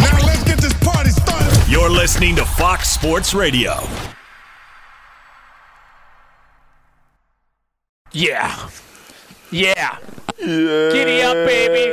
Now let's get this party started. You're listening to Fox Sports Radio. Yeah. Yeah. Giddy up, baby.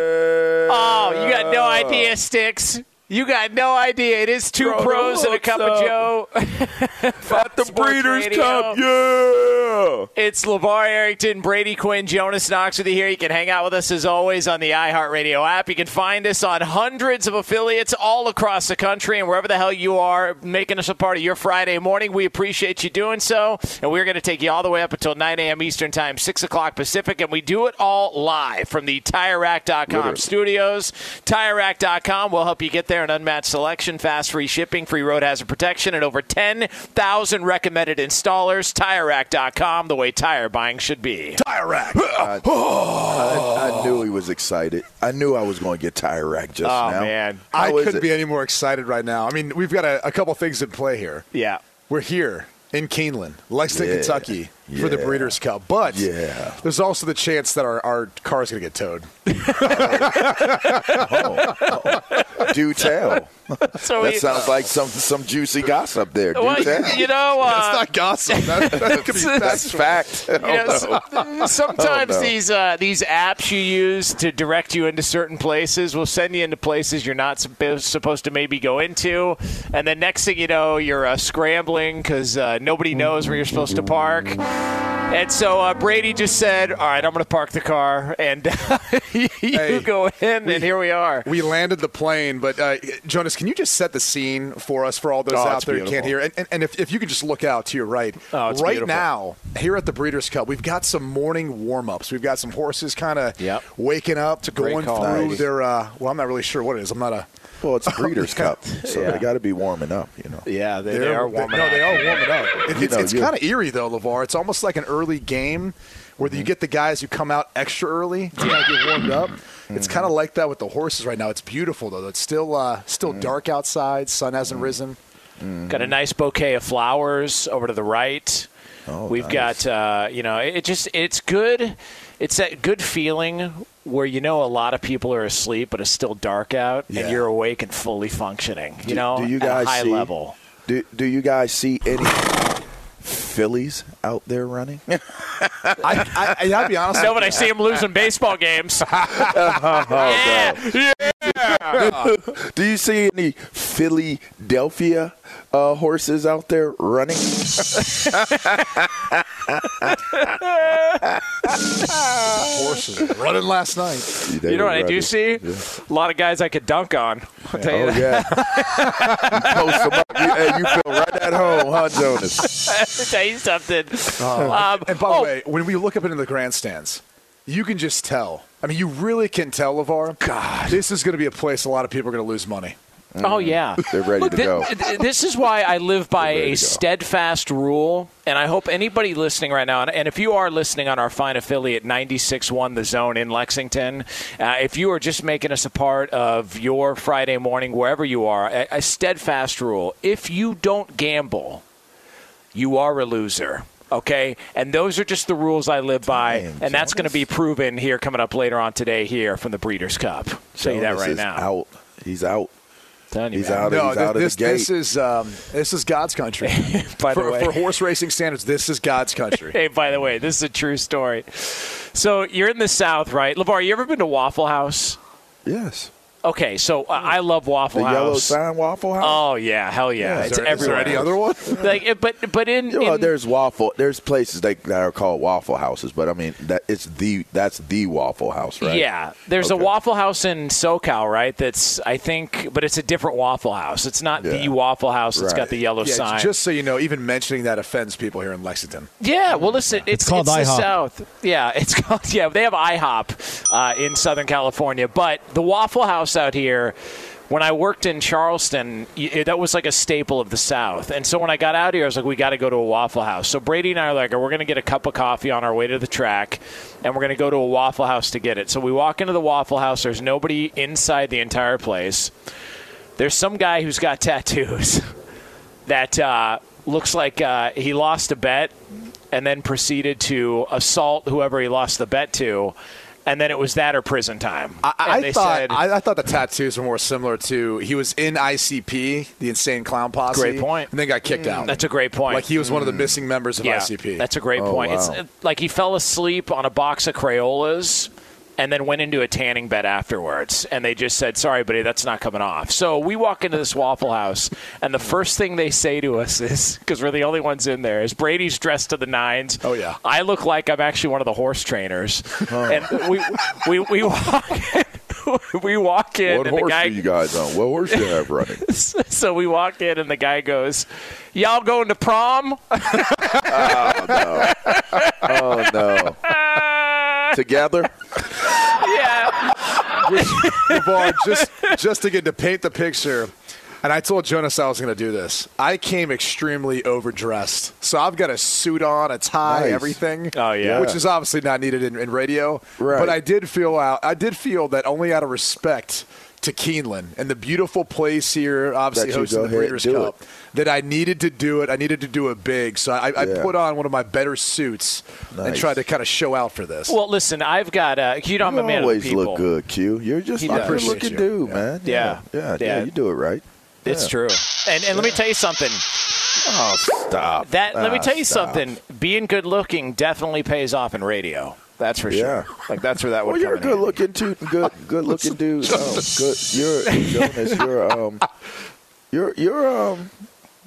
Oh, you got no idea, Sticks. You got no idea. It is two Bro, pros and a cup of? Joe. At the Breeders' Radio. Cup, yeah! It's LeVar Arrington, Brady Quinn, Jonas Knox with you here. You can hang out with us as always on the iHeartRadio app. You can find us on hundreds of affiliates all across the country and wherever the hell you are, making us a part of your Friday morning. We appreciate you doing so. And we're going to take you all the way up until 9 a.m. Eastern Time, 6 o'clock Pacific. And we do it all live from the TireRack.com studios. TireRack.com will help you get there. An unmatched selection, fast free shipping, free road hazard protection, and over 10,000 recommended installers. TireRack.com, the way tire buying should be. Tire rack. Uh, I, I knew he was excited. I knew I was going to get tire rack just Oh, now. man. I couldn't it? be any more excited right now. I mean, we've got a, a couple things in play here. Yeah. We're here in Keeneland, Lexington, Yeah. Kentucky, for the Breeders' Cup. But Yeah. there's also the chance that our, our car is going to get towed. Do tell. So That we- sounds like some some juicy gossip there. Do well, tell. you know, uh, That's not gossip. That, that could be That's fact. You know, Oh, no. sometimes Oh, no. these uh, these apps you use to direct you into certain places will send you into places you're not supposed to maybe go into, and then next thing you know, you're uh, scrambling because uh, nobody knows where you're supposed to park. And so uh, Brady just said, "All right, I'm going to park the car, and you Hey, go in, and here we are." We landed the plane, but uh, Jonas, can you just set the scene for us for all those Oh, out there who can't hear? And, and, and if, if you could just look out to your right, Oh, it's right beautiful. now here at the Breeders' Cup, we've got some morning warm ups. We've got some horses kind of Yep. waking up to going call. through their. Uh, well, I'm not really sure what it is. I'm not a. Well, it's a Breeders' Cup, so Yeah. they got to be warming up, you know. Yeah, they, they they're- are warming no, up. they are warming up. It- it's it's kind of eerie though, Levar. It's almost like an early game where Mm-hmm. you get the guys who come out extra early to kind of get warmed up. It's Mm-hmm. kind of like that with the horses right now. It's beautiful though. It's still uh, still Mm-hmm. dark outside. Sun hasn't risen. Got a nice bouquet of flowers over to the right. Oh, We've nice. got, uh, you know, it, it just it's good. It's that good feeling where you know a lot of people are asleep, but it's still dark out, Yeah. and you're awake and fully functioning. You Do- know, do you at guys high see- level. Do, do you guys see any fillies out there running? I, I, I, will be honest. No, but I see him losing baseball games. Oh yeah. Do you see any Philadelphia uh, horses out there running? horses running last night. They you know were what I do see? Yeah. A lot of guys I could dunk on. I'll tell you Oh that. yeah. you post them up. You, hey, you feel right at home, huh, Jonas? Let me tell you something. Um, And by oh, the way, when we look up into the grandstands, you can just tell. I mean, you really can tell, LeVar. God. This is going to be a place a lot of people are going to lose money. Oh yeah, They're ready Look, to thi- go. th- This is why I live by a steadfast rule, and I hope anybody listening right now, and- and if you are listening on our fine affiliate 96.1 The Zone in Lexington, uh, if you are just making us a part of your Friday morning wherever you are, a, a steadfast rule: if you don't gamble, you are a loser. Okay, and those are just the rules I live by, Damn, and that's going to be proven here coming up later on today here from the Breeders' Cup. Say that right is now. Out. He's out. Telling you, He's man. out. No, he's out this, of the gate. this is um, this is God's country. By the way. for horse racing standards, this is God's country. Hey, by the way, this is a true story. So you're in the South, right? LeVar, you ever been to Waffle House? yes. Okay, so uh, I love Waffle The House. yellow sign Waffle House. Oh yeah, hell yeah, Yeah, it's is, there, is there everywhere. any other one? like, but but in, You know, in there's waffle. There's places that, that are called Waffle Houses, but I mean that it's the that's the Waffle House, right? yeah, there's Okay. a Waffle House in SoCal, right? That's I think, but it's a different Waffle House. It's not the Waffle House that's got the yellow Yeah, sign. just so you know, even mentioning that offends people here in Lexington. Yeah, well, listen, it's, called the IHOP. South. Yeah, it's called. Yeah, they have IHOP uh, in Southern California, but the Waffle House out here. When I worked in Charleston, that was like a staple of the South. And so when I got out here, I was like, we got to go to a Waffle House. So Brady and I are like, we're going to get a cup of coffee on our way to the track, and we're going to go to a Waffle House to get it. So we walk into the Waffle House. There's nobody inside the entire place. There's some guy who's got tattoos that uh, looks like uh, he lost a bet and then proceeded to assault whoever he lost the bet to. And then it was that or prison time. I, I thought said, I, I thought the tattoos were more similar to he was in ICP, the Insane Clown Posse. Great point. And then got kicked out. that's a great point. Like he was one of the missing members of yeah, ICP. That's a great Oh, point. It's wow. uh, like he fell asleep on a box of Crayolas and then went into a tanning bed afterwards. And they just said, sorry, buddy, that's not coming off. So we walk into this Waffle House, and the first thing they say to us is, because we're the only ones in there, is Brady's dressed to the nines. Oh, yeah. I look like I'm actually one of the horse trainers. Oh. And we, we, we walk in. We walk in, What and the horse guy do you guys on? What horse do you have running? so we walk in, and the guy goes, "Y'all going to prom?" Oh no! Oh no! Together? Yeah. LeVar, just just to get to paint the picture. And I told Jonas I was going to do this. I came extremely overdressed, so I've got a suit on, a tie, Nice. everything. Oh, yeah. which is obviously not needed in, in radio. Right. But I did feel out. I did feel that only out of respect to Keeneland and the beautiful place here, obviously That hosting the Breeders' Cup, it. that I needed to do it. I needed to do it big, so I, I Yeah. put on one of my better suits and tried to kind of show out for this. Well, listen, I've got uh, you know I'm You a man of always the people. look good, Q. You're just He a does. good looking you. dude, Yeah. man. Yeah. Yeah. Yeah. Yeah. yeah, You do it right. It's Yeah. true. And and let me tell you something. Oh, stop. That let me Ah, tell you stop. something. Being good looking definitely pays off in radio. That's for Yeah. sure. Like that's where that would Well, you're a come in good looking dude. Good, good looking dude. Um, good. You're Jonas. You're um. You're you're um.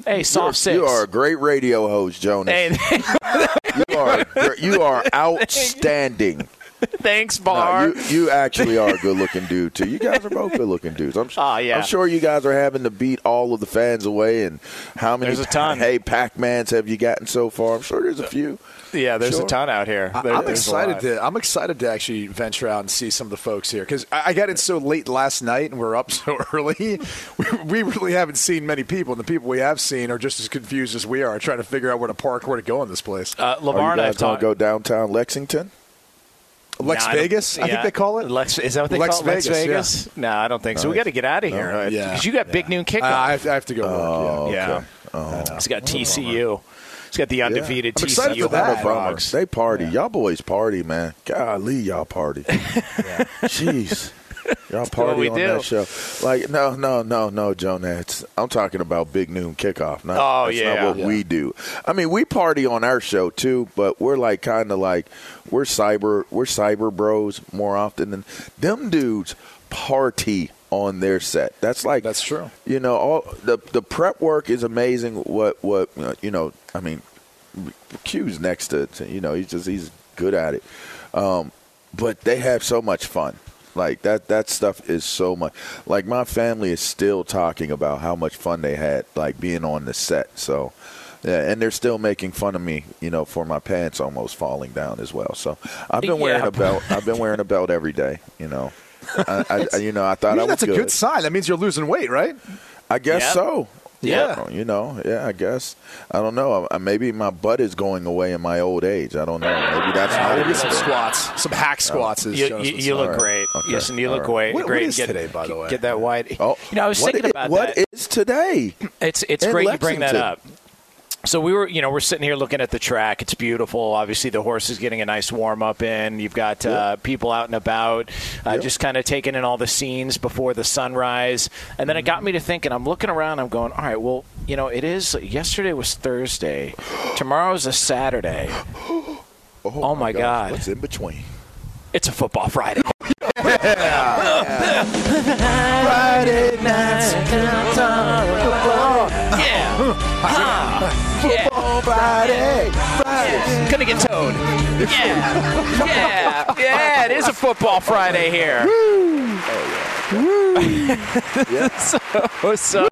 Hey, soft you're, six. You are a great radio host, Jonas. Hey, you are you are outstanding. thanks, No, you, you actually are a good looking dude too. You guys are both good looking dudes. I'm, Aw, yeah. I'm sure you guys are having to beat all of the fans away. And how many? There's a ton. Hey, Pac-Mans have you gotten so far? I'm sure there's a few. yeah, there's Sure. a ton out here. I- There- I'm excited to. I'm excited to actually venture out and see some of the folks here because I, I got in so late last night and we're up so early. We, we really haven't seen many people, and the people we have seen are just as confused as we are, trying to figure out where to park, where to go in this place. Uh, Are LeVar you and I guys have gonna talked. go downtown Lexington? Lex Nah, Vegas, I, yeah. think they call it. Lex, is that what they Lex call it? Lex Vegas, Vegas? No, I don't think so. We got to get out of here Uh, yeah. because you got big noon Uh, kickoff. I, have, I have to go. Oh, work, yeah. yeah, okay. Oh. it's got TCU. It's got the undefeated excited TCU for that. Hot They party. Y'all boys party, man. Golly, y'all party. Jeez. Y'all party on do. that show. Like, no, no, no, no, Joe Nats. I'm talking about Big Noon Kickoff. Not, Oh, that's yeah. not what Yeah. we do. I mean, we party on our show too, but we're like kind of like we're cyber we're cyber bros more often than them dudes party on their set. That's like That's true. You know, all the the prep work is amazing. What what you know? I mean, Q's next to, to you know he's just he's good at it. Um, but they have so much fun. Like that that stuff is so much. Like my family is still talking about how much fun they had like being on the set. So. Yeah, and they're still making fun of me, you know, for my pants almost falling down as well. So I've been wearing a belt. I've been wearing a belt every day. You know, I, I, you know, I thought I Usually was that's a good. good sign. That means you're losing weight, right? I guess Yeah. so. Yeah. You know, yeah, I guess. I don't know. Uh, Maybe my butt is going away in my old age. I don't know. Maybe that's not Maybe it. some squats, some hack squats. As You, you, you look All right. great. Okay. Yes, and you All look right. great. What- what great. is get, today, by the way? Get that wide. Oh, you know, I was thinking i- about what that. is today? It's it's in great you bring that up. So we were, you know, we're sitting here looking at the track. It's beautiful. Obviously, the horse is getting a nice warm up in. You've got uh, people out and about, uh, Yep. just kind of taking in all the scenes before the sunrise. And then it got me to thinking. I'm looking around. I'm going, all right. Well, you know, it is. Yesterday was Thursday. Tomorrow's a Saturday. Oh, my gosh, God. What's in between? It's a football Friday. Nights, yeah. football Friday, Friday. Gonna get towed. Yeah. Yeah. Yeah, it is a football Friday here. Woo! Woo! So, so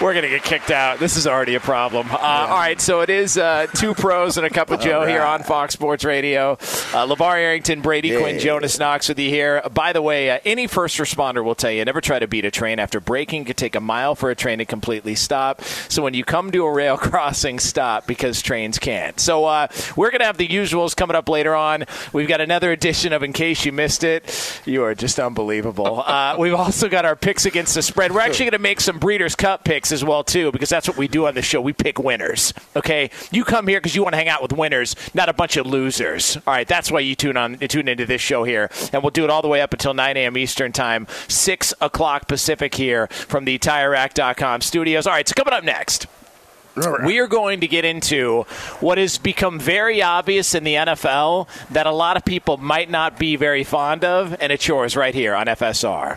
we're gonna get kicked out. This is already a problem. Uh, All right, so it is uh, two pros and a cup of Joe here on Fox Sports Radio. Uh, Levar Arrington, Brady Quinn, Jonas Knox with you here. By the way, uh, any first responder will tell you never try to beat a train after braking. It could take a mile for a train to completely stop. So when you come to a rail crossing, stop because trains can't. So uh, we're gonna have the usuals coming up later on. We've got another edition of In Case You Missed It. You are just unbelievable. Uh, we've also got our picks against the spread. We're actually going to make some Breeders' Cup picks as well too, because that's what we do on the show. We pick winners. Okay, you come here because you want to hang out with winners, not a bunch of losers. All right, that's why you tune on tune into this show here, and we'll do it all the way up until 9 a.m. Eastern time, six o'clock Pacific here from the TireRack.com studios. All right, so coming up next. We are going to get into what has become very obvious in the NFL that a lot of people might not be very fond of, and it's yours right here on FSR.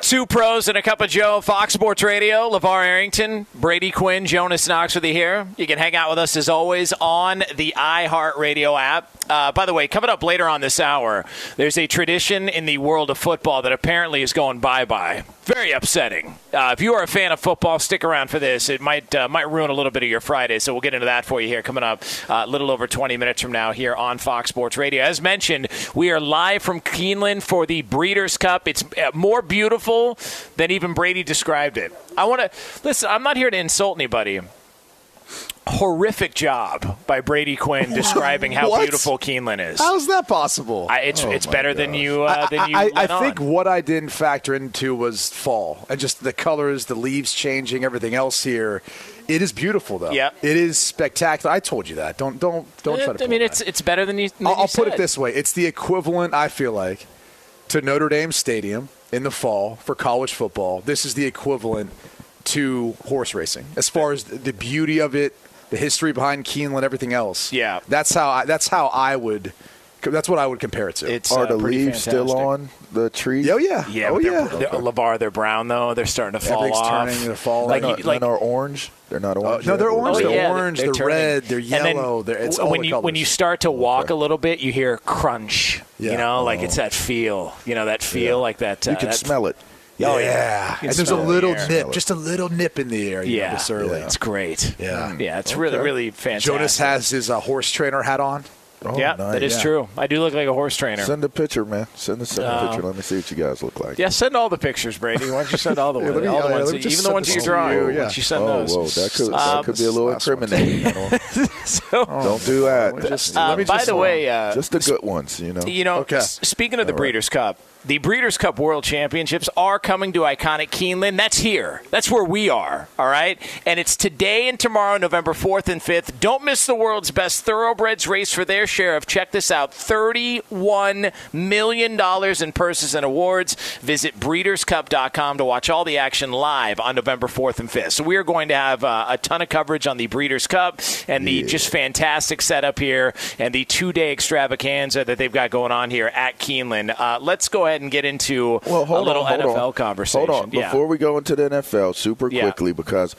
Two pros and a cup of Joe, Fox Sports Radio, LeVar Arrington, Brady Quinn, Jonas Knox with you here. You can hang out with us as always on the iHeartRadio app. Uh, by the way, coming up later on this hour, there's a tradition in the world of football that apparently is going bye bye. Very upsetting. Uh, if you are a fan of football, stick around for this. It might uh, might ruin a little bit of your Friday, so we'll get into that for you here coming up uh, a little over 20 minutes from now here on Fox Sports Radio. As mentioned, we are live from Keeneland for the Breeders' Cup. It's uh, more beautiful than even Brady described it. I want to listen. I'm not here to insult anybody horrific job by Brady Quinn describing how What? beautiful Keeneland is. How's that possible? I, it's it's better than you uh, than you. I, I let think on. what I didn't factor into was fall and just the colors, the leaves changing, everything else here. It is beautiful though. Yeah, It is spectacular. I told you that. Don't don't don't try to. I pull mean, that. it's it's better than you. Than I'll, you I'll put it this way: it's the equivalent, I feel like, to Notre Dame Stadium in the fall for college football. This is the equivalent to horse racing, as far as the beauty of it, the history behind Keeneland, everything else. Yeah. that's how I, that's how I would. That's what I would compare it to. It's Are uh, the pretty leaves still on the trees? oh yeah, Yeah, oh but they're, yeah. they're, Levar, they're brown though. They're starting to fall Everything's off. turning, they're falling. Like, None, you- are- like none are orange. They're not Uh, orange. no, they're orange. Oh, they're yeah, orange. they're They're, turning. red. They're And then yellow. they're, it's when the you when you start to walk a little bit, you hear crunch. You Yeah. know, like it's that feel. You know, that feel like that. Uh, You can that- smell it. Oh yeah, yeah, and there's a smell it in the little nip, just a little nip in the air. You know, Yeah, this early. it's great. Yeah. yeah, it's really really fantastic. Jonas has his uh, horse trainer hat on. Oh, yeah, nice. that is Yeah. true. I do look like a horse trainer. Send a picture, man. Send us a Uh, picture. Let me see what you guys look like. Yeah, send all the pictures, Brady. Why don't you send all the Yeah, ones? me- all the yeah, ones let me that- just even the ones you to draw. you, yeah. don't you send oh, those? whoa, that could, Um, that could be a little incriminating. So, Don't do that. Just- uh, let me by just- the way, uh, Just the good ones, you know. you know, Okay. speaking of the Breeders' Cup, The Breeders' Cup World Championships are coming to iconic Keeneland. That's here. That's where we are, all right? And it's today and tomorrow, November 4th and 5th. Don't miss the world's best thoroughbreds race for their share of, check this out, $31 million in purses and awards. Visit breederscup.com to watch all the action live on November 4th and 5th. So we are going to have uh, a ton of coverage on the Breeders' Cup and the just fantastic setup here and the two day extravaganza that they've got going on here at Keeneland. Uh, let's go ahead and get into Well, a little on, NFL on. conversation. Hold on. Yeah. Before we go into the NFL, super Yeah. quickly, because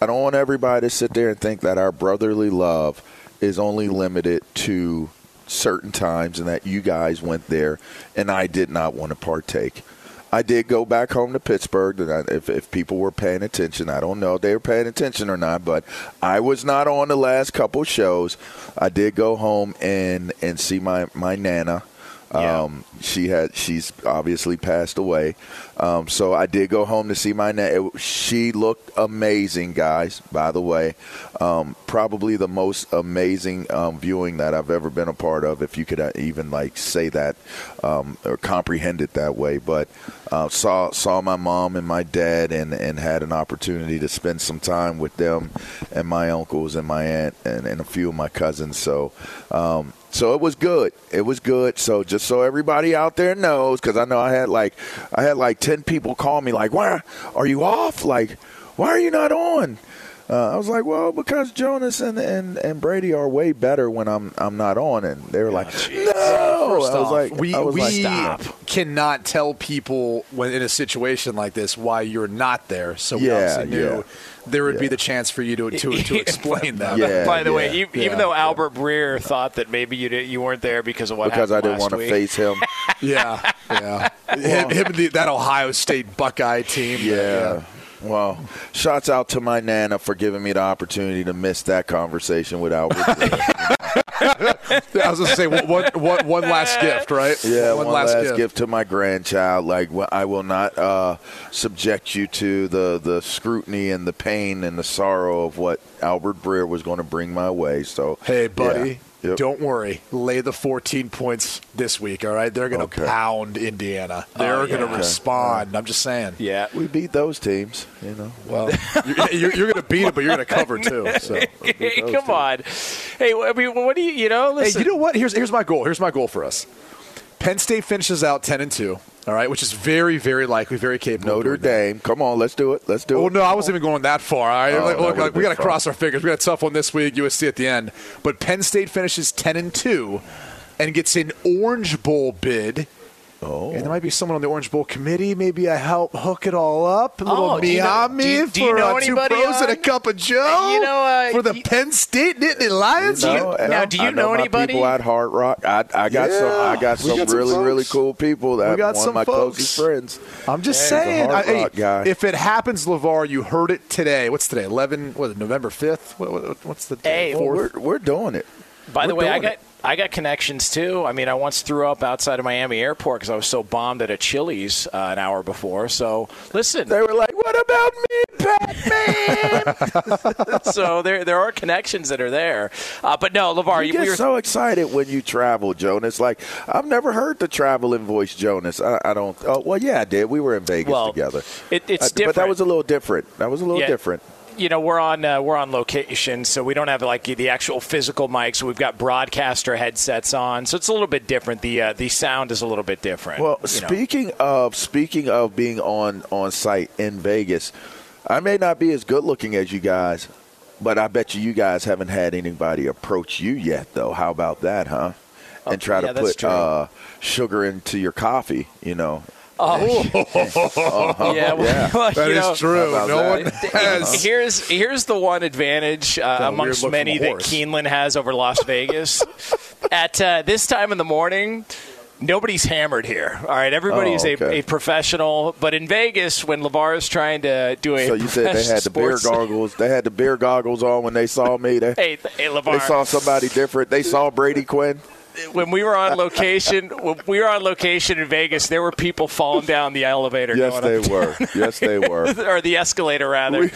I don't want everybody to sit there and think that our brotherly love is only limited to certain times and that you guys went there and I did not want to partake. I did go back home to Pittsburgh. If, if people were paying attention, I don't know if they were paying attention or not, but I was not on the last couple shows. I did go home and, and see my, my nana. Yeah. Um, she had she's obviously passed away. Um, so I did go home to see my nana. She looked amazing, guys. By the way, um, probably the most amazing um, viewing that I've ever been a part of. If you could uh, even like say that um, or comprehend it that way, but uh, saw saw my mom and my dad and and had an opportunity to spend some time with them and my uncles and my aunt and, and a few of my cousins. So. Um, so it was good. It was good. So just so everybody out there knows, because I know I had like I had like ten people call me like, "Why are you off? Like, why are you not on?" Uh, I was like, "Well, because Jonas and, and, and Brady are way better when I'm I'm not on," and they were like, "No." First I was off, like, we, was we like, cannot tell people when in a situation like this why you're not there. So we Yeah, obviously knew yeah. there would be the chance for you to to, to explain that. Yeah. By the way, yeah. even though Albert Breer thought that maybe you did, you weren't there because of what because I didn't last want to face him. yeah, yeah. him, him and the, that Ohio State Buckeye team. Yeah. Well, shouts out to my nana for giving me the opportunity to miss that conversation with Albert. I was going to say one, one, one, one last gift, right? Yeah, one, last, gift. to my grandchild. Like I will not uh, subject you to the the scrutiny and the pain and the sorrow of what Albert Breer was going to bring my way. So Hey, buddy. Yeah. Yep. Don't worry. Lay the 14 points this week, all right? They're going to Okay. pound Indiana. Oh, They're Oh, going to yeah. respond. I'm just saying. Yeah. we beat those teams. You know. Well, you're, you're, you're going to beat it, but you're going to cover too. So. Hey, come on. Hey, I mean, what do you, you know, Hey, listen. you know what? Here's here's my goal. Here's my goal for us. Penn State finishes out 10 and 2, all right, which is very very likely, very capable. Notre. Dame. Come on, let's do it. Let's do Oh it. Well, no, I wasn't even going that far. All right, Oh, Like, look, like, we got to cross our fingers. We got a tough one this week. USC at the end, but Penn State finishes 10 and 2 and gets an Orange Bowl bid. Oh. And there might be someone on the Orange Bowl committee. Maybe I help hook it all up. A little Oh, do you know- do do you for know uh, two anybody pros and a cup of Joe. You know, uh, for the you- Penn State Nittany Lions. You You- know, now, do you I know my anybody? People at Hard Rock. I, I got some. I got we some got some really really cool people. That We got one some of my folks. closest friends. I'm just Yeah, saying. I- hey, guy. If it happens, Levar, you heard it today. What's today? 11. What? November 5th. What, what, what's the Hey, day? Well, Fourth? we're we're doing it. By the We're way, I got it. I got connections too. I mean, I once threw up outside of Miami Airport because I was so bombed at a Chili's uh, an hour before. So listen, They were like, "What about me, Batman?" so there there are connections that are there. Uh, but no, Levar, you we get were so excited when you travel, Jonas. Like I've never heard the traveling voice, Jonas. I, I don't. Oh, well, yeah, I did. We were in Vegas Well, together. it- it's Uh, But that was a little different. That was a little Yeah. different. You know we're on uh, we're on location, so we don't have like the actual physical mics. We've got broadcaster headsets on, so it's a little bit different. The uh, the sound is a little bit different. Well, you know. speaking of speaking of being on on site in Vegas, I may not be as good looking as you guys, but I bet you you guys haven't had anybody approach you yet, though. How about that, huh? And try Oh, yeah, to put uh, sugar into your coffee, you know. Oh, yeah, well, Yeah. well, That you is know, true. No that? one has. Here's here's the one advantage uh, Got a weird amongst many that horse. Keeneland has over Las Vegas. At uh, this time in the morning, nobody's hammered here. All right, everybody's Oh, a, okay. a professional. But in Vegas, when Lavar is trying to do a So you said they had the beer goggles. They had the beer goggles on when they saw me. They, Hey, th- hey, they saw somebody different. They saw Brady Quinn. When we were on location, when we were on location in Vegas, there were people falling down the elevator. Yes, going they up- were. Yes, they were. or the escalator rather. We,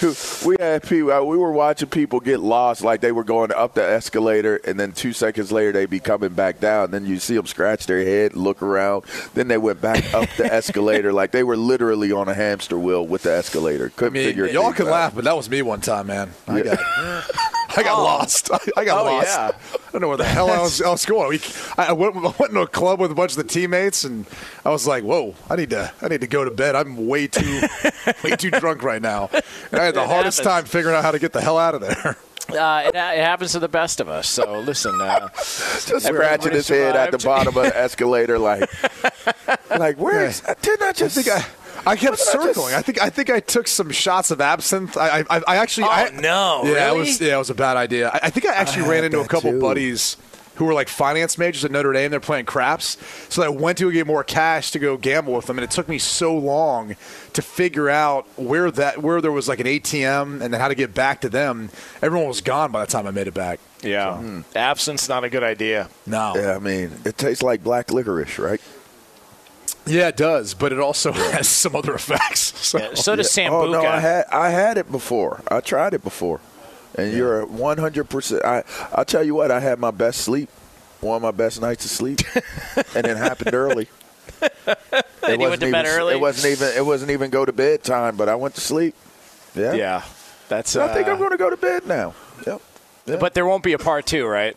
we had people. uh, We were watching people get lost, like they were going up the escalator, and then two seconds later they'd be coming back down. Then you see them scratch their head, look around. Then they went back up the escalator, like they were literally on a hamster wheel with the escalator. Couldn't mean, figure y'all things can out. laugh, but that was me one time, man. I got, I got lost. I, I got Oh, lost. yeah. I don't know where the hell I was, I was going. We, I, went, I went into a club with a bunch of the teammates, and I was like, "Whoa, I need to, I need to go to bed. I'm way too, way too drunk right now." And I had the It hardest happens. time figuring out how to get the hell out of there. Uh, it, it happens to the best of us. So listen, uh, Just scratching his head at the bottom of the escalator, like, like where's? Didn't I just? Think I. I kept What did I just- circling. I, think I think I took some shots of absinthe. I I, I actually. Oh, I, no, Yeah, it was yeah, it was a bad idea. I, I think I actually ran into a couple too. buddies who were like finance majors at Notre Dame. They're playing craps, so I went to get more cash to go gamble with them, and it took me so long to figure out where that where there was like an ATM and then how to get back to them. Everyone was gone by the time I made it back. yeah, hmm. absinthe not a good idea. No. Yeah, I mean, it tastes like black licorice, right? Yeah, it does, but it also has some other effects. So, Yeah, so does Sambuca. Oh no, I had I had it before. I tried it before, and you're one hundred percent. I I'll tell you what. I had my best sleep, one of my best nights of sleep, and it happened early. It And you went to wasn't bed even- early? It wasn't even. It wasn't even go to bed time, but I went to sleep. Yeah. yeah, that's. So I think uh, I'm going to go to bed now. Yep. Yeah. But there won't be a part two, right?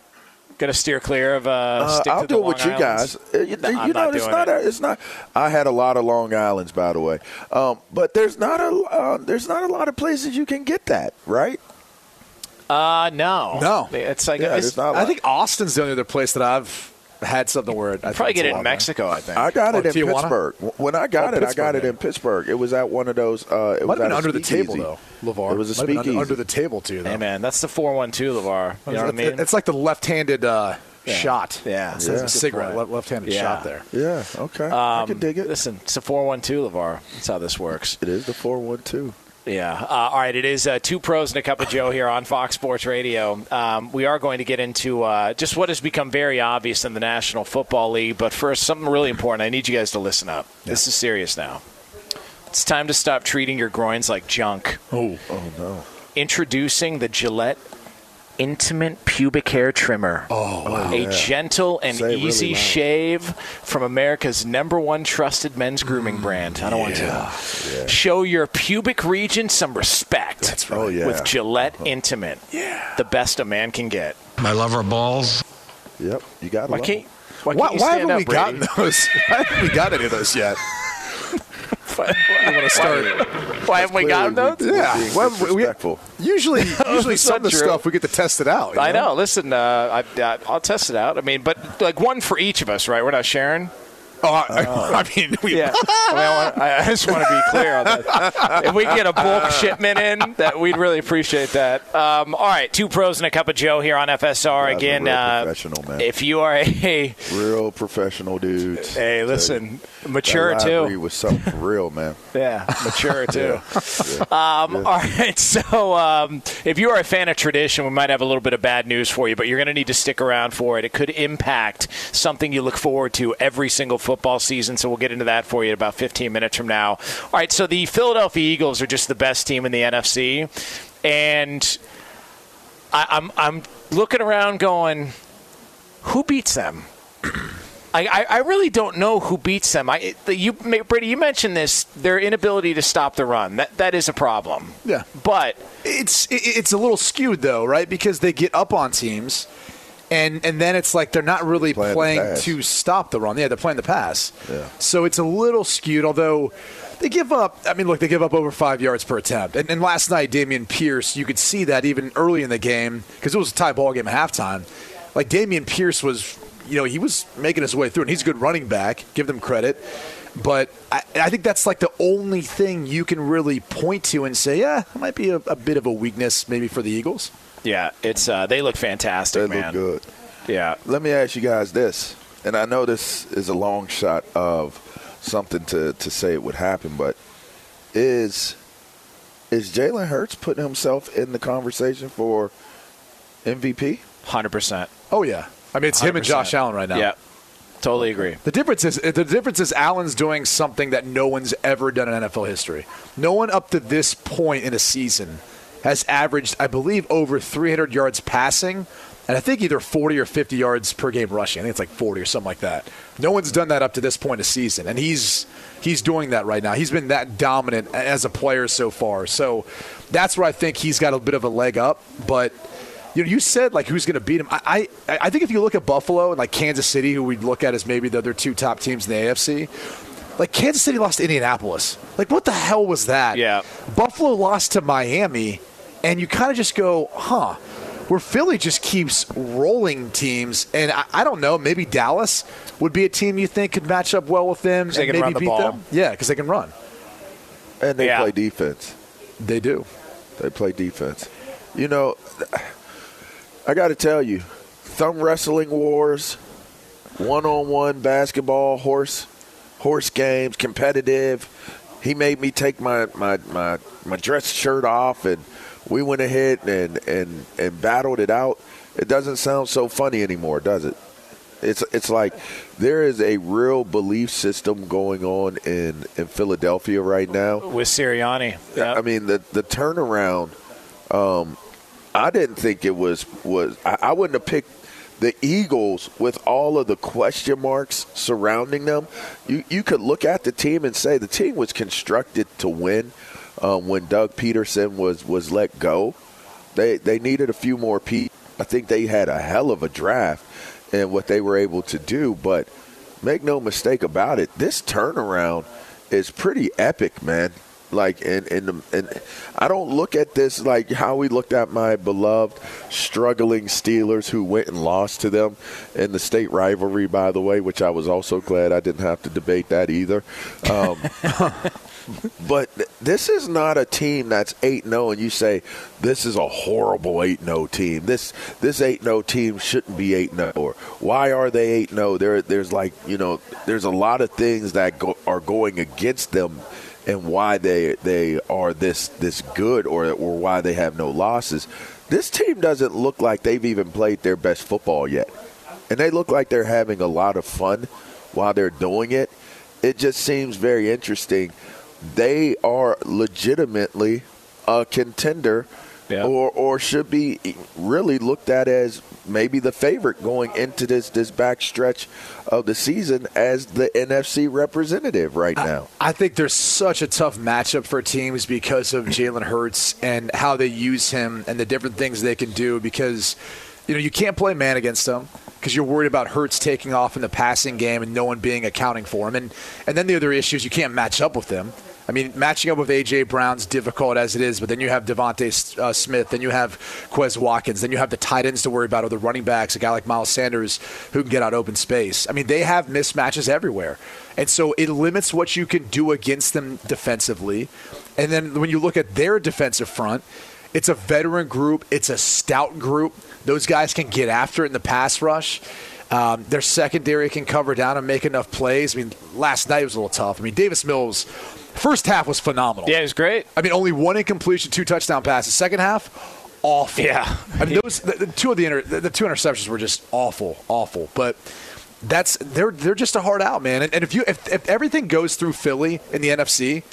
Going to steer clear of. Uh, Uh, stick I'll to do the it with Long you Islands? guys. Uh, You, No, you I'm know, not it's doing not. it. A, it's not. I had a lot of Long Islands, by the way, um, but there's not a. Uh, there's not a lot of places you can get that, right? Uh, no, No. It's like Yeah, it's, there's not. a I think Austin's the only other place that I've had something where it, I think probably get it in lot more. Mexico. I think. I got Oh, it in Tijuana? Pittsburgh. When I got Oh, it, I got Pittsburgh, it yeah. in Pittsburgh. It was at one of those. Uh, it Might was have been under the table though, Levar. It was a Might have under, speakeasy. under the table too. Though. Hey man, that's the four one two, Levar. You know what I mean? It's like the left-handed uh, shot. Yeah. It says Yeah. a Good point. cigarette, left-handed Yeah. shot there. Yeah. Okay. I Um, can dig it. Listen, it's a four one two, Levar. That's how this works. It is the four one two. Yeah. Uh, all right. It is uh, two pros and a cup of Joe here on Fox Sports Radio. Um, we are going to get into uh, just what has become very obvious in the National Football League. But first, something really important. I need you guys to listen up. This is serious now. It's time to stop treating your groins like junk. Oh, Oh no. Introducing the Gillette Intimate Pubic Hair Trimmer. oh, a gentle and Say it really easy shave from America's number one trusted men's grooming brand. I don't want to show your pubic region some respect. That's right. Oh, yeah. With Gillette uh-huh. Intimate. Yeah. The best a man can get. My lover balls. Yep. You got Why it. can't, why Why, why haven't up, we Brady? gotten those? Why haven't we got any of those yet? Why, why haven't we gotten those? Yeah. Being Well, we- Usually, usually some of the true. stuff we get to test it out. you I know. Listen, uh, I, uh, I'll test it out. I mean, but like one for each of us, right? We're not sharing. Oh, I, I mean, we, Yeah. I, mean, I, want, I just want to be clear on that. If we get a bulk shipment in, that we'd really appreciate that. Um, all right, two pros and a cup of Joe here on FSR Guys are again. real Uh, professional, man. if you are a Real professional dude, hey, listen, mature that library too. was something for real, man. Yeah, mature too. Um, All right, so um, if you are a fan of tradition, we might have a little bit of bad news for you, but you're going to need to stick around for it. It could impact something you look forward to every single football season. So we'll get into that for you in about 15 minutes from now. All right, so the Philadelphia Eagles are just the best team in the NFC, and I, I'm I'm looking around going, who beats them? I, I, really don't know who beats them. I, the, you, Brady, you mentioned this their inability to stop the run. That that is a problem. Yeah. But it's it's a little skewed though, right? Because they get up on teams, and and then it's like they're not really Playing playing to stop the run. Yeah, they're playing the pass. Yeah. So it's a little skewed, although. They give up. I mean, look, they give up over five yards per attempt. And, and last night, Dameon Pierce, you could see that even early in the game because it was a tie ball game at halftime. Like Dameon Pierce was, you know, he was making his way through, and he's a good running back. Give them credit. But I, I think that's like the only thing you can really point to and say, yeah, it might be a, a bit of a weakness maybe for the Eagles. yeah, it's uh, they look fantastic, They man. look good. Yeah. Let me ask you guys this, and I know this is a long shot of something to, to say it would happen, but is is Jalen Hurts putting himself in the conversation for MVP? Hundred percent. Oh yeah, I mean, it's him and Josh Allen right now. Yeah, totally agree. The difference is the difference is Allen's doing something that no one's ever done in NFL history. No one up to this point in a season has averaged, I believe, over 300 yards passing, and I think either 40 or 50 yards per game rushing. I think it's like 40 or something like that. No one's done that up to this point of season, and he's he's doing that right now. He's been that dominant as a player so far. So that's where I think he's got a bit of a leg up, but. You know, you said like who's going to beat him. I, I I think if you look at Buffalo and like Kansas City, who we'd look at as maybe the other two top teams in the AFC, like Kansas City lost to Indianapolis. Like what the hell was that? Yeah. Buffalo lost to Miami, and you kind of just go, huh? Where Philly just keeps rolling teams, and I, I don't know, maybe Dallas would be a team you think could match up well with them they and can maybe run the beat ball. them. Yeah, because they can run. and they Yeah. play defense. They do. They play defense. You know, I got to tell you, thumb wrestling wars, one-on-one basketball, horse, horse games, competitive. He made me take my my my, my dress shirt off, and we went ahead and and and battled it out. It doesn't sound so funny anymore, does it? It's it's like there is a real belief system going on in in Philadelphia right now. With Sirianni, I mean the the turnaround. Um, I didn't think it was was. I, I wouldn't have picked the Eagles with all of the question marks surrounding them. You you could look at the team and say the team was constructed to win. Um, when Doug Pederson was was let go, they they needed a few more people. I think they had a hell of a draft and what they were able to do. But make no mistake about it, this turnaround is pretty epic, man. Like, and and and I don't look at this like how we looked at my beloved struggling Steelers who went and lost to them in the state rivalry, by the way, which I was also glad I didn't have to debate that either. Um, but this is not a team that's 8-0 and you say this is a horrible 8-0 team. This this 8-0 team shouldn't be 8-0 or why are they 8-0? There there's like, you know, there's a lot of things that go, are going against them and why they they are this this good or or why they have no losses. This team doesn't look like they've even played their best football yet. And they look like they're having a lot of fun while they're doing it. It just seems very interesting. They are legitimately a contender Yeah. or or should be really looked at as maybe the favorite going into this this back stretch of the season as the NFC representative right now. I think there's such a tough matchup for teams because of Jalen Hurts and how they use him and the different things they can do. Because you know you can't play man against him because you're worried about Hurts taking off in the passing game and no one being accounting for him. And and then the other issue is you can't match up with them. I mean, matching up with AJ Brown's difficult as it is, but then you have DeVonta uh, Smith, then you have Quez Watkins, then you have the tight ends to worry about, or the running backs, a guy like Miles Sanders who can get out open space. I mean, they have mismatches everywhere, and so it limits what you can do against them defensively. And then when you look at their defensive front, it's a veteran group, it's a stout group. Those guys can get after it in the pass rush. Um, their secondary can cover down and make enough plays. I mean, last night was a little tough. I mean, Davis Mills, first half was phenomenal. Yeah, it was great. I mean, only one incompletion, two touchdown passes. Second half, awful. Yeah. I mean, those the, the two of the, inter, the the two interceptions were just awful, awful. But that's they're they're just a hard out, man. And, and if you if, if everything goes through Philly in the NFC,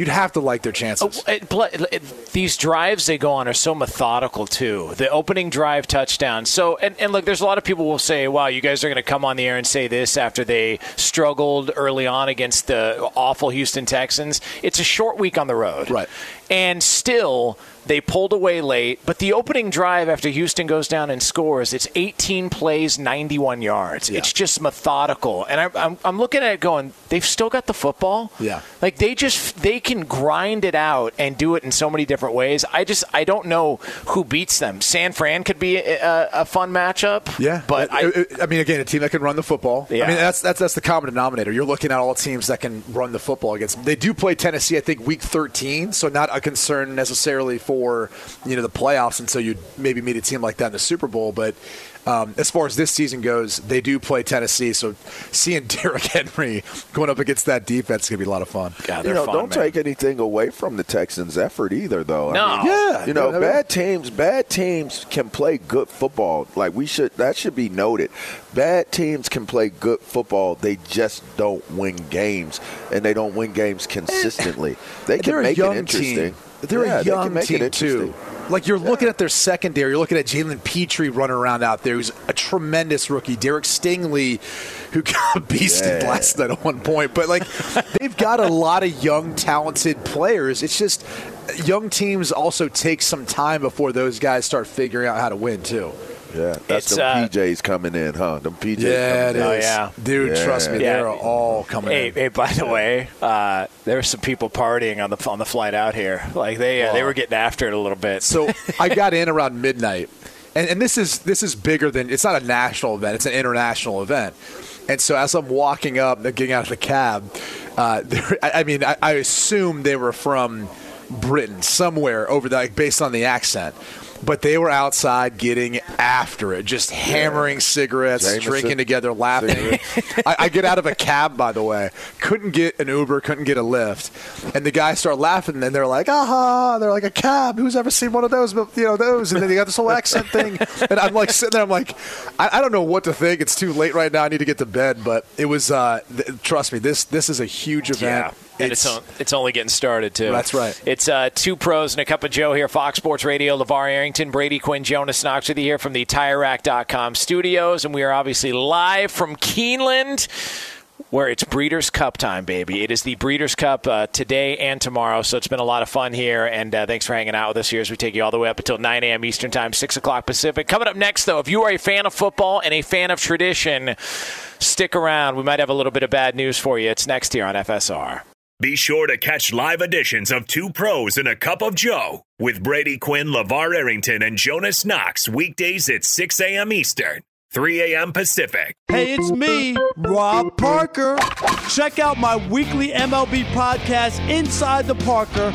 you'd have to like their chances. Oh, it, pl- it, these drives they go on are so methodical too. The opening drive touchdown. So and, and look, there's a lot of people will say, "Wow, you guys are going to come on the air and say this after they struggled early on against the awful Houston Texans." It's a short week on the road, Right. And still, they pulled away late. But the opening drive after Houston goes down and scores, it's 18 plays, 91 yards. Yeah. It's just methodical. And I, I'm, I'm looking at it going, they've still got the football. Yeah. Like they just they can grind it out and do it in so many different ways. I just I don't know who beats them. San Fran could be a, a fun matchup. Yeah, but I, I, I mean, again, a team that can run the football. Yeah. I mean, that's that's that's the common denominator. You're looking at all teams that can run the football against. Them. They do play Tennessee, I think, week 13, so not a concern necessarily for you know the playoffs until you maybe meet a team like that in the Super Bowl. But um, as far as this season goes, they do play Tennessee. So seeing Derrick Henry going up against that defense is going to be a lot of fun. God, you know, fun, don't man. take anything away from the Texans' effort either, though. I No. mean, Yeah, you know, yeah, bad teams, bad teams can play good football. Like we should, that should be noted. Bad teams can play good football. They just don't win games, and they don't win games consistently. They can make it interesting. team. They're Yeah, a young make team too. Like you're looking at their secondary, you're looking at Jalen Pitre running around out there, who's a tremendous rookie. Derek Stingley, who got beasted Yeah. last night at one point. But like they've got a lot of young, talented players. It's just young teams also take some time before those guys start figuring out how to win too. Yeah, that's It's, uh, PJs coming in, huh? Them PJs Yeah, it coming in. Oh, yeah. dude. Yeah. Trust me, Yeah. they're all coming Hey, in. hey, by the way, uh, there were some people partying on the on the flight out here. Like they uh, they were getting after it a little bit. So I got in around midnight, and, and this is this is bigger than it's not a national event; it's an international event. And so as I'm walking up, getting out of the cab, uh, I, I mean, I, I assume they were from Britain, somewhere over there, like, based on the accent. But they were outside getting after it, just hammering cigarettes, Jameson. drinking together, laughing. I, I get out of a cab, by the way. Couldn't get an Uber, couldn't get a lift. And the guys start laughing, and they're like, aha, they're like, a cab. Who's ever seen one of those? But, you know, those. And then they got this whole accent thing. And I'm like sitting there, I'm like, I, I don't know what to think. It's too late right now. I need to get to bed. But it was, uh, th- trust me, this this is a huge event. Yeah. And it's, on, it's only getting started, too. That's right. It's uh, two pros and a cup of Joe here, Fox Sports Radio. LeVar Arrington, Brady Quinn, Jonas Knox with you here from the TireRack.com studios. And we are obviously live from Keeneland, where it's Breeders' Cup time, baby. It is the Breeders' Cup uh, today and tomorrow. So it's been a lot of fun here. And uh, thanks for hanging out with us here as we take you all the way up until 9 a.m. Eastern Time, 6 o'clock Pacific. Coming up next, though, if you are a fan of football and a fan of tradition, stick around. We might have a little bit of bad news for you. It's next here on FSR. Be sure to catch live editions of Two Pros and a Cup of Joe with Brady Quinn, LeVar Arrington, and Jonas Knox weekdays at 6 a.m. Eastern, 3 a.m. Pacific. Hey, it's me, Rob Parker. Check out my weekly MLB podcast, Inside the Parker,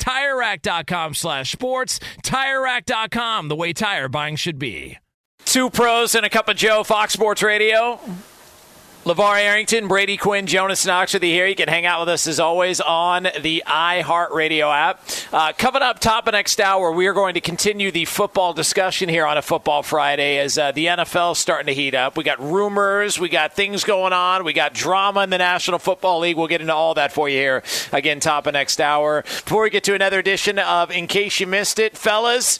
TireRack.com slash sports. TireRack.com, the way tire buying should be. Two pros and a cup of Joe, Fox Sports Radio. LeVar Arrington, Brady Quinn, Jonas Knox with you here. You can hang out with us as always on the iHeartRadio app. Uh, coming up top of next hour, we are going to continue the football discussion here on a Football Friday as uh, the NFL is starting to heat up. We got rumors, we got things going on, we got drama in the National Football League. We'll get into all that for you here again, top of next hour. Before we get to another edition of In Case You Missed It, fellas,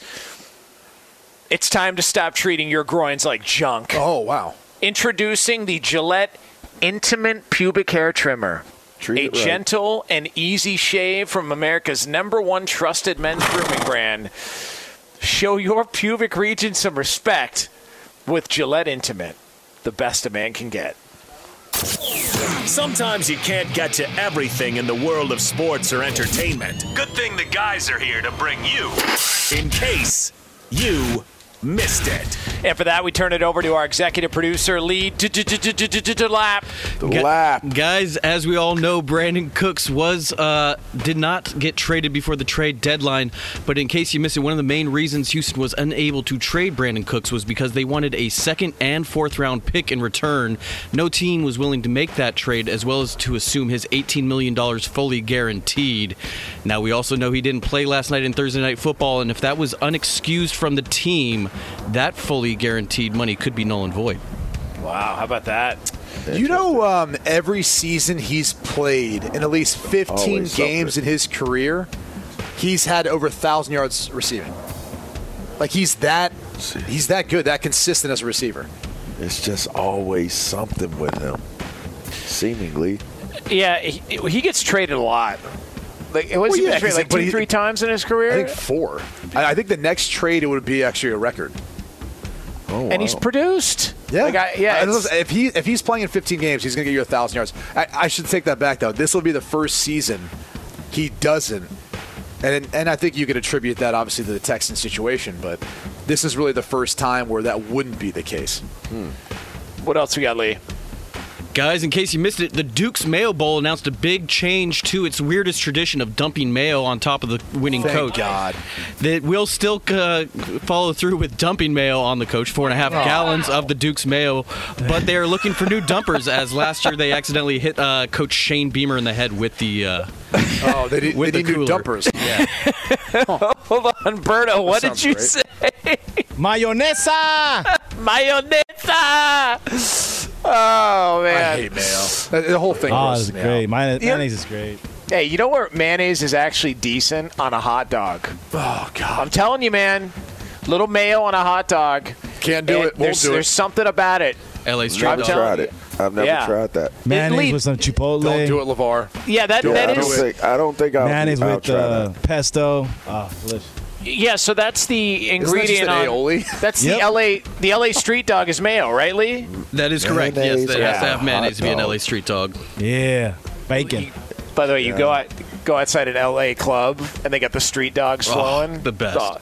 it's time to stop treating your groins like junk. Oh, wow. Introducing the Gillette Intimate Pubic Hair Trimmer. Treat a right. gentle and easy shave from America's number one trusted men's grooming brand. Show your pubic region some respect with Gillette Intimate, the best a man can get. Sometimes you can't get to everything in the world of sports or entertainment. Good thing the guys are here to bring you in case you missed it. And for that, we turn it over to our executive producer, Lee Lap. The lap. Guys, as we all know, Brandin Cooks was uh, did not get traded before the trade deadline. But in case you missed it, one of the main reasons Houston was unable to trade Brandin Cooks was because they wanted a second and fourth round pick in return. No team was willing to make that trade, as well as to assume his $18 million fully guaranteed. Now, we also know he didn't play last night in Thursday Night Football, and if that was unexcused from the team, that fully guaranteed money could be null and void. Wow, how about that? You know, um, every season he's played in at least 15 Always games something. in his career, he's had over a thousand yards receiving. Like he's that, he's that good, that consistent as a receiver. It's just always something with him, seemingly. Yeah, he, he gets traded a lot. Like, it was Well, he yeah, been traded like two, he- three times in his career? I think four. I, I think the next trade it would be actually a record. Oh, and he's produced. Yeah, Like, I, yeah. I- if he if he's playing in 15 games, he's going to get you a thousand yards. I, I should take that back though. This will be the first season he doesn't, and and I think you could attribute that obviously to the Texan situation, but this is really the first time where that wouldn't be the case. Hmm. What else we got, Lee? Guys, in case you missed it, the Duke's Mayo Bowl announced a big change to its weirdest tradition of dumping mayo on top of the winning coach. Thank coach. God. That will still uh, follow through with dumping mayo on the coach, four and a half gallons of the Duke's mayo. But they are looking for new dumpers, as last year they accidentally hit uh, Coach Shane Beamer in the head with the. Uh, Oh, they need, With they the need new dumpers. yeah. Hold on, Berto. What did you great. say? Mayonesa! Mayonesa. Oh I man. hate mayo. The, the whole thing. Oh, grosses it's great. Mayonnaise, Yeah. mayonnaise is great. Hey, you know where mayonnaise is actually decent on a hot dog? Oh God, I'm telling you, man. Little mayo on a hot dog. can't do And it. Won't There's, do there's it. something about it. LA Street I'm Never Dog. tried it. I've never Yeah. tried that. Mayonnaise lead- with some chipotle. Don't do it, Levar. Yeah, that Yeah, that I don't is. think I don't think I'll, Mayonnaise I'll with try uh, that. pesto. Oh, delicious. Yeah, so that's the Isn't that ingredient just an on. That's Yep. the LA. The LA street dog is mayo, right, Lee? That is correct. Yes, Mayonnaise that has to have mayonnaise to be an. LA Street Dog. Yeah, bacon. By the way, you go out, go outside an LA club, and they got the street dogs Oh, flowing. the best. Oh,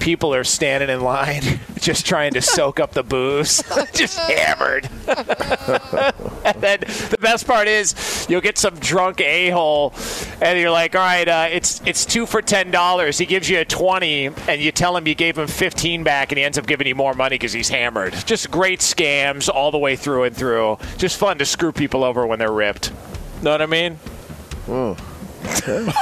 people are standing in line, just trying to soak up the booze, just hammered. And then the best part is, you'll get some drunk a hole, and you're like, "All right, uh, it's it's two for ten dollars." He gives you a twenty, and you tell him you gave him fifteen back, and he ends up giving you more money because he's hammered. Just great scams all the way through and through. Just fun to screw people over when they're ripped. Know what I mean?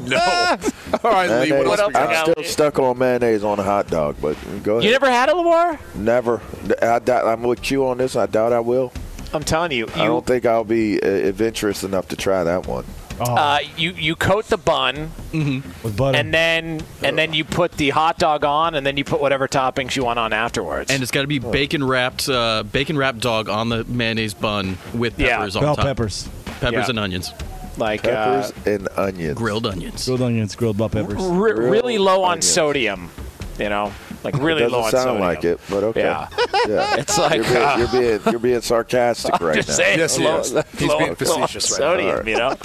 No. All right, Lee. What Mayonnaise. else? I'm still stuck on mayonnaise on a hot dog, but go ahead. You never had a Lamar? Never. I doubt, I'm with you on this. I doubt I will. I'm telling you, I don't think I'll be uh, adventurous enough to try that one. Oh, uh, you you coat the bun with butter. and then and then you put the hot dog on and then you put whatever toppings you want on afterwards. And it's got to be bacon wrapped, uh, bacon wrapped dog on the mayonnaise bun with Yeah. peppers on Bell top. peppers, Peppers Yeah. and onions, like Peppers uh, and onions. grilled onions. grilled onions, grilled bell peppers. re- really low on sodium, you know, like really Doesn't low on sound like it, but okay. Yeah. Yeah. It's like you're, being, uh, you're being you're being sarcastic right just now. saying, Yes, he low, is. low, He's being facetious right now. sodium, All right. you know.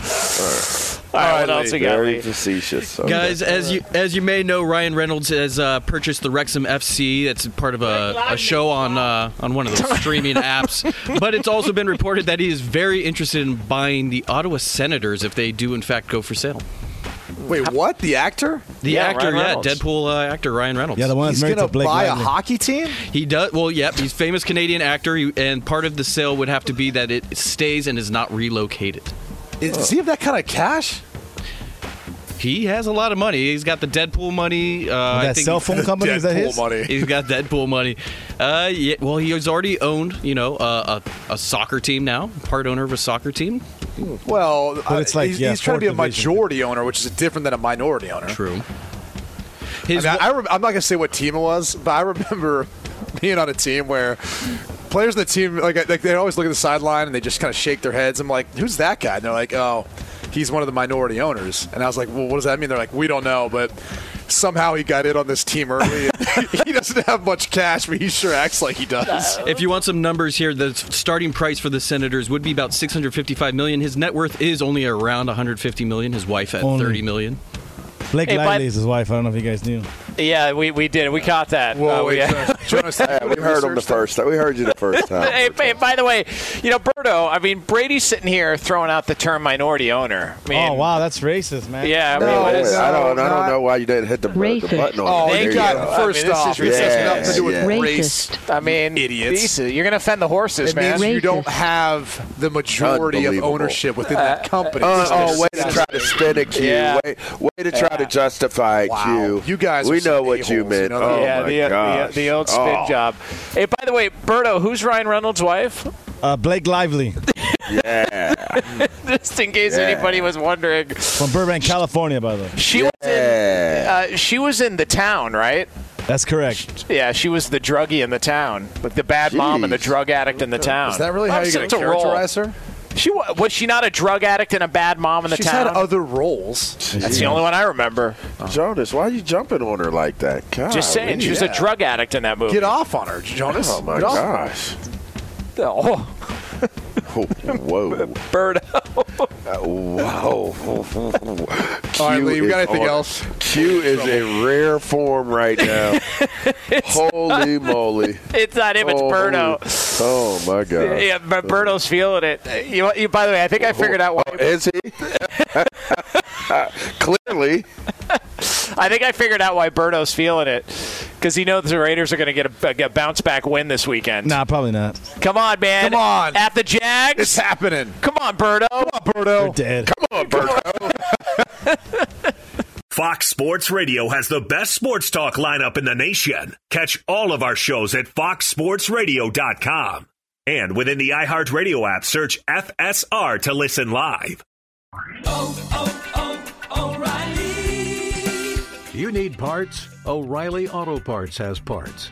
All right, what else Lee. we got? Very facetious. Okay. Guys, as you as you may know, Ryan Reynolds has uh, purchased the Wrexham FC. That's part of a, a show on uh, on one of those streaming apps. But it's also been reported that he is very interested in buying the Ottawa Senators if they do in fact go for sale. Wait, what? The actor? The Yeah, actor, Ryan yeah, Reynolds. Deadpool uh, actor Ryan Reynolds. Yeah, the one that's He's married gonna to Blake buy a hockey team? He does. Well, yep. He's a famous Canadian actor, he, and part of the sale would have to be that it stays and is not relocated. Is, does he have that kind of cash? He has a lot of money. He's got the Deadpool money. Uh, I that think cell phone company is that Deadpool his? money. He's got Deadpool money. Uh, yeah. Well, he has already owned, you know, uh, a, a soccer team now. Part owner of a soccer team. Well, But it's uh, like, he's, yeah, he's trying to be a fourth division. majority owner, which is different than a minority owner. True. I His I, I'm not going to say what team it was, but I remember being on a team where players in the team, like, like they always look at the sideline and they just kind of shake their heads. I'm like, who's that guy? And they're like, oh, he's one of the minority owners. And I was like, well, what does that mean? They're like, we don't know, but somehow he got in on this team early. he doesn't have much cash, but he sure acts like he does. if you want some numbers here, the starting price for the Senators would be about 655 million. His net worth is only around 150 million. His wife at Only. 30 million. Blake Hey, Lively is his wife. I don't know if you guys knew. Yeah, we, we did. We caught that. Whoa, Uh, we- wait, Jonas, Jonas, Yeah, we heard him the first time. We heard you the first time. Hey, hey, by the way, you know, Berto, I mean, Brady's sitting here throwing out the term minority owner. I mean, oh wow, that's racist, man. Yeah, I mean, No, what is- I don't. I don't know why you didn't hit the, the Racist. button on Oh, it. Thank you got you. it. I First mean, off, is this has nothing to do with Racist. race. I mean, Idiots. these- you're going to offend the horses, It man. means you don't have the majority of ownership within that company. Oh, oh, way to try to spin it, Q. Yeah. Way, way to try to justify it, Wow. Q. You guys we are some know what you meant. you know oh yeah, my the, gosh. the, the old spin Oh. job. Hey, by the way, Berto, who's Ryan Reynolds' wife? Uh, Blake Lively Yeah. Just in case Yeah. anybody was wondering, from Burbank, California, by the way. she was in. Uh, she was in the town, right? That's correct. Yeah, she was the druggie in the town, like the bad mom and the drug addict in the town. Is that really how I'm you're going saying to it's a role. characterize her? She was she not a drug addict and a bad mom in the She's town? had other roles. That's the only one I remember. Oh. Jonas, why are you jumping on her like that? God, Just saying, she was a drug addict in that movie. Get off on her, Jonas. Oh my Get off. gosh. Oh, Whoa. Bird. Whoa. All right, Q Lee, we got anything on- else? Q is a rare form right now. Holy moly. It's not him. It's Holy- Berto. Oh my god. Yeah, but Berto's feeling it. You, you, by the way, I think I oh, figured out why. Oh, is he? Clearly. I think I figured out why Berto's feeling it because he knows the Raiders are going to get a, a bounce back win this weekend. Nah, probably not. Come on, man. Come on. At the Jags. It's happening. Come on, Berto. Come on, Berto. Dead. Come on, Berto. Fox Sports Radio has the best sports talk lineup in the nation. Catch all of our shows at foxsportsradio.com. And within the iHeartRadio app, search FSR to listen live. Oh, oh, oh, O'Reilly. You need parts? O'Reilly Auto Parts has parts.